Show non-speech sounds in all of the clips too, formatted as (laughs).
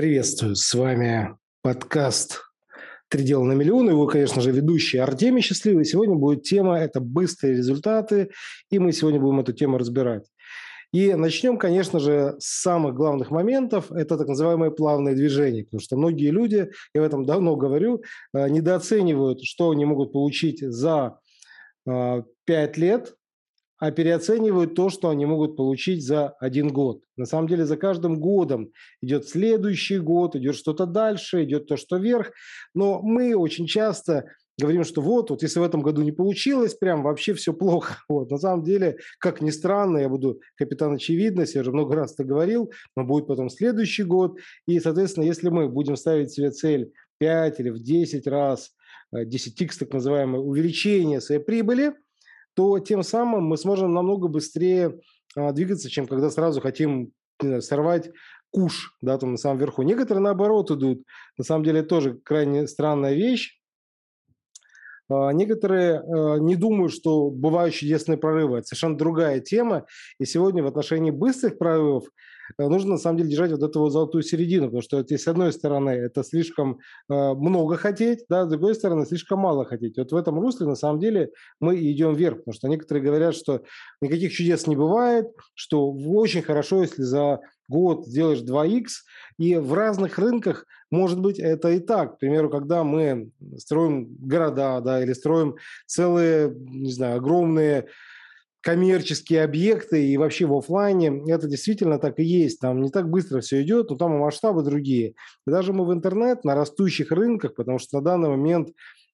Приветствую, с вами подкаст «Три дела на миллион». Его, конечно же, ведущий Артемий Счастливый. Сегодня будет тема – это быстрые результаты, и мы сегодня будем эту тему разбирать. И начнем, конечно же, с самых главных моментов. Это так называемые плавные движения. Потому что многие люди, я в этом давно говорю, э, недооценивают, что они могут получить за э, пять лет а переоценивают то, что они могут получить за один год. На самом деле за каждым годом идет следующий год, идет что-то дальше, идет то, что вверх. Но мы очень часто говорим, что вот, вот если в этом году не получилось, прям вообще все плохо. (laughs) Вот. На самом деле, как ни странно, я буду капитан очевидности, я уже много раз это говорил, но будет потом следующий год. И, соответственно, если мы будем ставить себе цель 5 или в 10 раз, 10x э, так называемое увеличение своей прибыли – то тем самым мы сможем намного быстрее а, двигаться, чем когда сразу хотим знаю, сорвать куш, да, там на самом верху. Некоторые наоборот идут. На самом деле тоже крайне странная вещь. А, некоторые а, не думают, что бывают чудесные прорывы. Это совершенно другая тема. И сегодня в отношении быстрых прорывов нужно на самом деле держать вот эту вот золотую середину, потому что это, с одной стороны это слишком э, много хотеть, да, с другой стороны слишком мало хотеть. Вот в этом русле на самом деле мы идем вверх, потому что некоторые говорят, что никаких чудес не бывает, что очень хорошо, если за год сделаешь 2х, и в разных рынках, может быть, это и так. К примеру, когда мы строим города, да, или строим целые, не знаю, огромные коммерческие объекты и вообще в офлайне это действительно так и есть. Там не так быстро все идет, но там и масштабы другие. И даже мы в интернет на растущих рынках, потому что на данный момент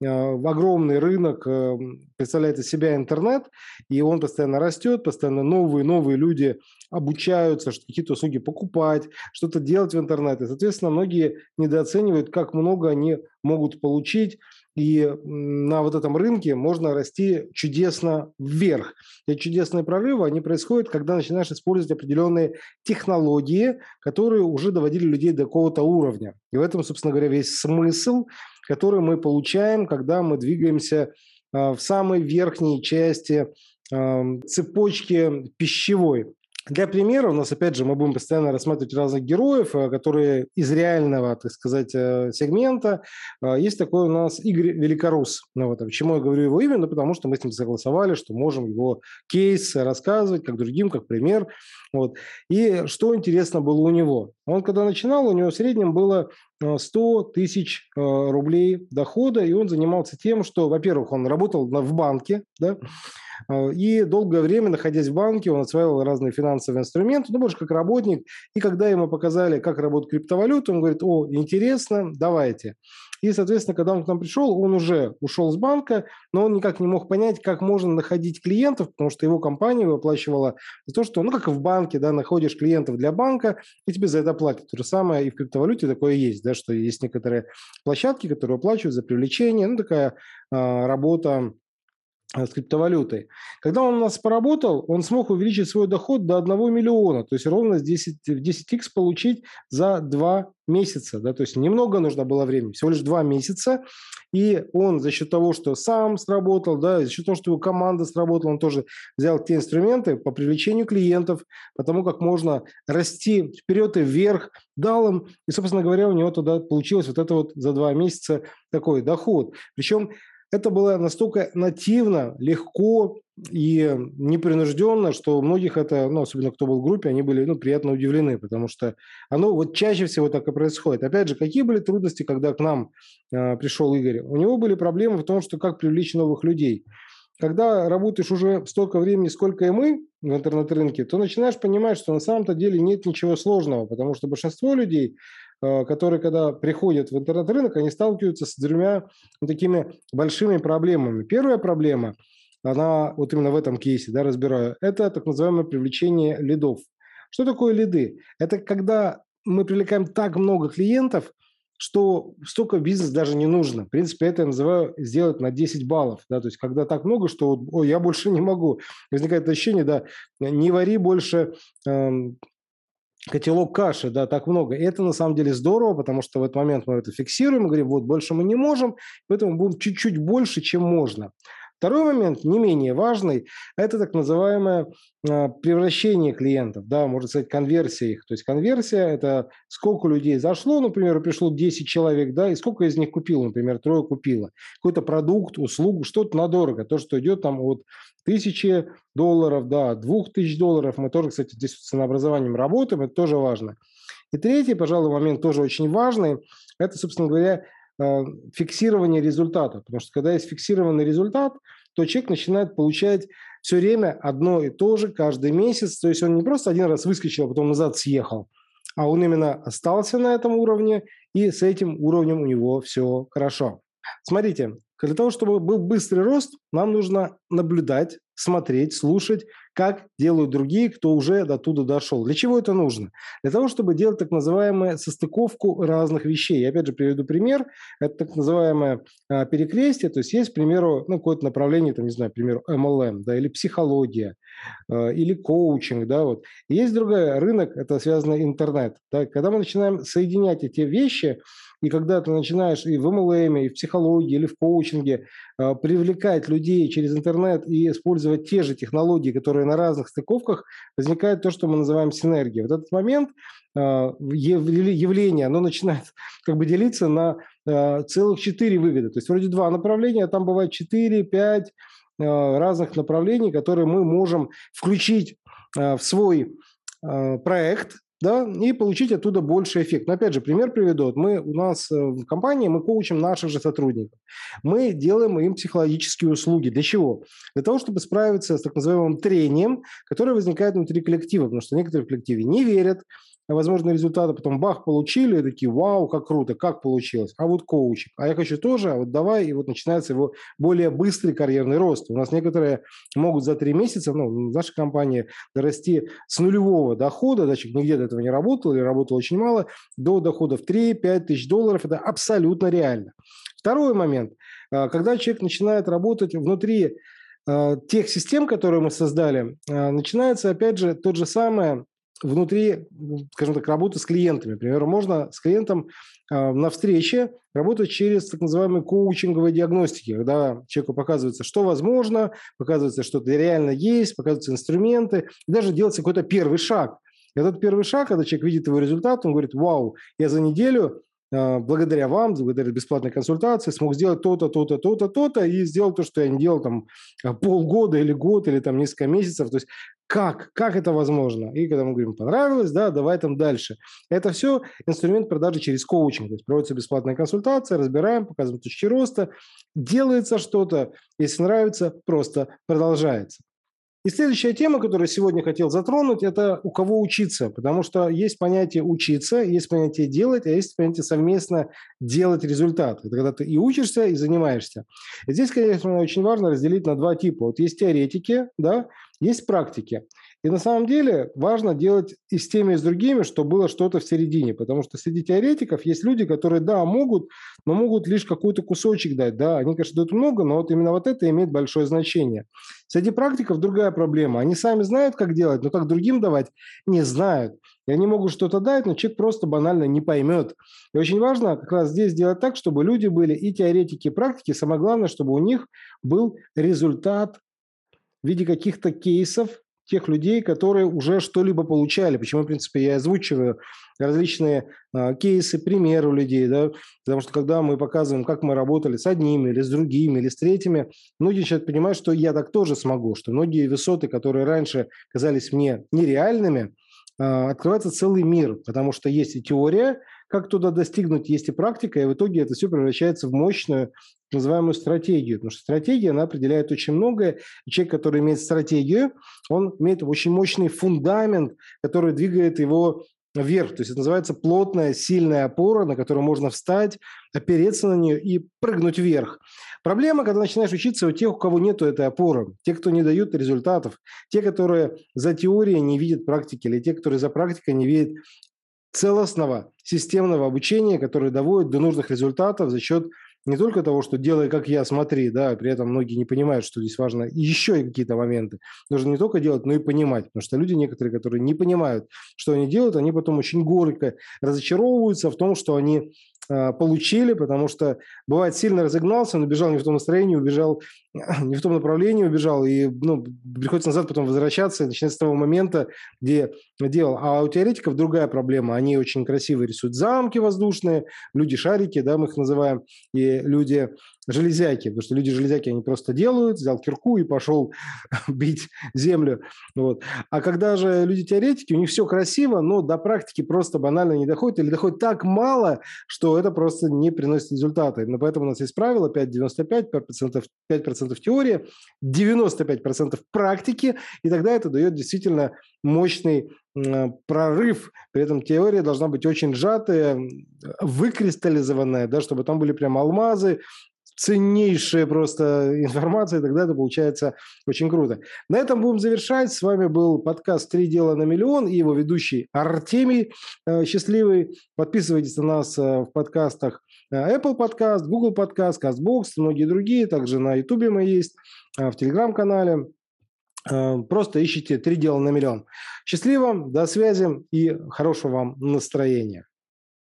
огромный рынок э, представляет из себя интернет, и он постоянно растет, постоянно новые новые люди обучаются, что какие-то услуги покупать, что-то делать в интернете. Соответственно, многие недооценивают, как много они могут получить и на вот этом рынке можно расти чудесно вверх. И чудесные прорывы, они происходят, когда начинаешь использовать определенные технологии, которые уже доводили людей до какого-то уровня. И в этом, собственно говоря, весь смысл, который мы получаем, когда мы двигаемся а, в самой верхней части цепочки пищевой. Для примера у нас, опять же, мы будем постоянно рассматривать разных героев, э, которые из реального, так сказать, э, сегмента. Э, есть такой у нас Игорь Великорус. Ну, вот, почему я говорю его имя? Ну, потому что мы с ним согласовали, что можем его кейс рассказывать, как другим, как пример. Вот. И что интересно было у него? Он, когда начинал, у него в среднем было 100 тысяч рублей дохода, и он занимался тем, что, во-первых, он работал в банке, да, Э, и долгое время, находясь в банке, он осваивал разные финансовые инструменты, ну, больше как работник. И когда ему показали, как работает криптовалюта, он говорит, о, интересно, давайте. И, соответственно, когда он к нам пришел, он уже ушел с банка, но он никак не мог понять, как можно находить клиентов, потому что его компания выплачивала за то, что, ну, как и в банке, да, находишь клиентов для банка, и тебе за это платят. То же самое и в криптовалюте такое есть, да, что есть некоторые площадки, которые оплачивают за привлечение, ну, такая э, работа с криптовалютой. Когда он у нас поработал, он смог увеличить свой доход до 1 миллиона, то есть ровно 10, 10x получить за 2 месяца. Да? То есть немного нужно было времени, всего лишь 2 месяца. И он за счет того, что сам сработал, да, за счет того, что его команда сработала, он тоже взял те инструменты по привлечению клиентов, потому как можно расти вперед и вверх, дал им, и, собственно говоря, у него тогда получилось вот это вот за 2 месяца такой доход. Причем это было настолько нативно, легко и непринужденно, что у многих это, ну, особенно кто был в группе, они были ну, приятно удивлены, потому что оно вот чаще всего так и происходит. Опять же, какие были трудности, когда к нам э, пришел Игорь? У него были проблемы в том, что как привлечь новых людей. Когда работаешь уже столько времени, сколько и мы в интернет-рынке, то начинаешь понимать, что на самом-то деле нет ничего сложного, потому что большинство людей которые, когда приходят в интернет-рынок, они сталкиваются с двумя такими большими проблемами. Первая проблема, она вот именно в этом кейсе, да, разбираю, это так называемое привлечение лидов. Что такое лиды? Это когда мы привлекаем так много клиентов, что столько бизнес даже не нужно. В принципе, это я называю сделать на 10 баллов. Да? То есть, когда так много, что о, я больше не могу. Возникает ощущение, да, не вари больше эм, котелок каши, да, так много. И это на самом деле здорово, потому что в этот момент мы это фиксируем, говорим, вот больше мы не можем, поэтому будем чуть-чуть больше, чем можно. Второй момент, не менее важный, это так называемое а, превращение клиентов, да, можно сказать, конверсия их. То есть конверсия – это сколько людей зашло, например, пришло 10 человек, да, и сколько из них купило, например, трое купило. Какой-то продукт, услугу, что-то на дорого, то, что идет там от тысячи долларов, да, двух тысяч долларов. Мы тоже, кстати, здесь с ценообразованием работаем, это тоже важно. И третий, пожалуй, момент тоже очень важный, это, собственно говоря, фиксирование результата. Потому что когда есть фиксированный результат, то человек начинает получать все время одно и то же каждый месяц. То есть он не просто один раз выскочил, а потом назад съехал, а он именно остался на этом уровне, и с этим уровнем у него все хорошо. Смотрите, для того, чтобы был быстрый рост, нам нужно наблюдать, смотреть, слушать, как делают другие, кто уже до туда дошел. Для чего это нужно? Для того, чтобы делать так называемую состыковку разных вещей. Я опять же приведу пример. Это так называемое а, перекрестие. То есть есть, к примеру, ну, какое-то направление, там, не знаю, к примеру, MLM, да, или психология, а, или коучинг, да, вот. Есть другой рынок, это связано интернет. Да. Когда мы начинаем соединять эти вещи, и когда ты начинаешь и в MLM, и в психологии, или в коучинге э, привлекать людей через интернет и использовать те же технологии, которые на разных стыковках, возникает то, что мы называем синергией. Вот этот момент э, явление, оно начинает (laughs) как бы делиться на э, целых четыре вывода. То есть вроде два направления, а там бывает четыре, пять разных направлений, которые мы можем включить в свой проект, да, и получить оттуда больше эффект. Но опять же, пример приведу. Мы у нас э, в компании, мы коучим наших же сотрудников. Мы делаем им психологические услуги. Для чего? Для того, чтобы справиться с так называемым трением, которое возникает внутри коллектива, потому что некоторые в коллективе не верят, возможные результаты, потом бах, получили, и такие, вау, как круто, как получилось. А вот коучик, а я хочу тоже, а вот давай, и вот начинается его более быстрый карьерный рост. У нас некоторые могут за три месяца, ну, в нашей компании, дорасти с нулевого дохода, да, человек нигде до этого не работал или работал очень мало, до доходов 3-5 тысяч долларов, это абсолютно реально. Второй момент, а, когда человек начинает работать внутри а, тех систем, которые мы создали, а, начинается, опять же, тот же самое внутри, скажем так, работы с клиентами. Например, можно с клиентом э, на встрече работать через так называемые коучинговые диагностики, когда человеку показывается, что возможно, показывается, что это реально есть, показываются инструменты, и даже делается какой-то первый шаг. И этот первый шаг, когда человек видит его результат, он говорит, вау, я за неделю а, благодаря вам, благодаря бесплатной консультации смог сделать то-то, то-то, то-то, то-то и сделал то, что я не делал там а, полгода или год или там несколько месяцев. То есть как? Как это возможно? И когда мы говорим, понравилось, да, давай там дальше. Это все инструмент продажи через коучинг. То есть проводится бесплатная консультация, разбираем, показываем точки роста, делается что-то, если нравится, просто продолжается. И следующая тема, которую сегодня хотел затронуть, это у кого учиться, потому что есть понятие учиться, есть понятие делать, а есть понятие совместно делать результат. Это когда ты и учишься, и занимаешься. И здесь, конечно, очень важно разделить на два типа. Вот есть теоретики, да, есть практики. И на самом деле важно делать и с теми, и с другими, чтобы было что-то в середине. Потому что среди теоретиков есть люди, которые, да, могут, но могут лишь какой-то кусочек дать. Да, они, конечно, дают много, но вот именно вот это имеет большое значение. Среди практиков другая проблема. Они сами знают, как делать, но как другим давать не знают. И они могут что-то дать, но человек просто банально не поймет. И очень важно как раз здесь сделать так, чтобы люди были и теоретики, и практики. Самое главное, чтобы у них был результат в виде каких-то кейсов тех людей, которые уже что-либо получали. Почему, в принципе, я озвучиваю различные э, кейсы, примеры людей, да, потому что когда мы показываем, как мы работали с одними или с другими, или с третьими, многие начинают понимать, что я так тоже смогу, что многие высоты, которые раньше казались мне нереальными, э, открывается целый мир, потому что есть и теория, как туда достигнуть, есть и практика, и в итоге это все превращается в мощную называемую стратегию, потому что стратегия, она определяет очень многое. И человек, который имеет стратегию, он имеет очень мощный фундамент, который двигает его вверх. То есть это называется плотная, сильная опора, на которую можно встать, опереться на нее и прыгнуть вверх. Проблема, когда начинаешь учиться у тех, у кого нет этой опоры, те, кто не дают результатов, те, которые за теорией не видят практики, или те, которые за практикой не видят целостного системного обучения, которое доводит до нужных результатов за счет не только того, что делай, как я, смотри, да, при этом многие не понимают, что здесь важно еще какие-то моменты. Нужно не только делать, но и понимать, потому что люди некоторые, которые не понимают, что они делают, они потом очень горько разочаровываются в том, что они получили, потому что бывает сильно разогнался, он убежал не в том настроении, убежал (clears throat) не в том направлении, убежал, и ну, приходится назад потом возвращаться, начинать с того момента, где делал. А у теоретиков другая проблема. Они очень красиво рисуют замки воздушные, люди-шарики, да, мы их называем, и люди железяки, потому что люди железяки, они просто делают, взял кирку и пошел (laughs) бить землю. Вот. А когда же люди-теоретики, у них все красиво, но до практики просто банально не доходит или доходит так мало, что это просто не приносит результаты. Но поэтому у нас есть правило 5,95, 5%, 5% теории, 95% практики, и тогда это дает действительно мощный прорыв. При этом теория должна быть очень сжатая, выкристаллизованная, да, чтобы там были прям алмазы, ценнейшая просто информация, и тогда это получается очень круто. На этом будем завершать. С вами был подкаст «Три дела на миллион» и его ведущий Артемий э, Счастливый. Подписывайтесь на нас э, в подкастах э, Apple Podcast, Google Podcast, CastBox, многие другие. Также на YouTube мы есть, в Телеграм-канале. Просто ищите «Три дела на миллион». Счастливо, до связи и хорошего вам настроения.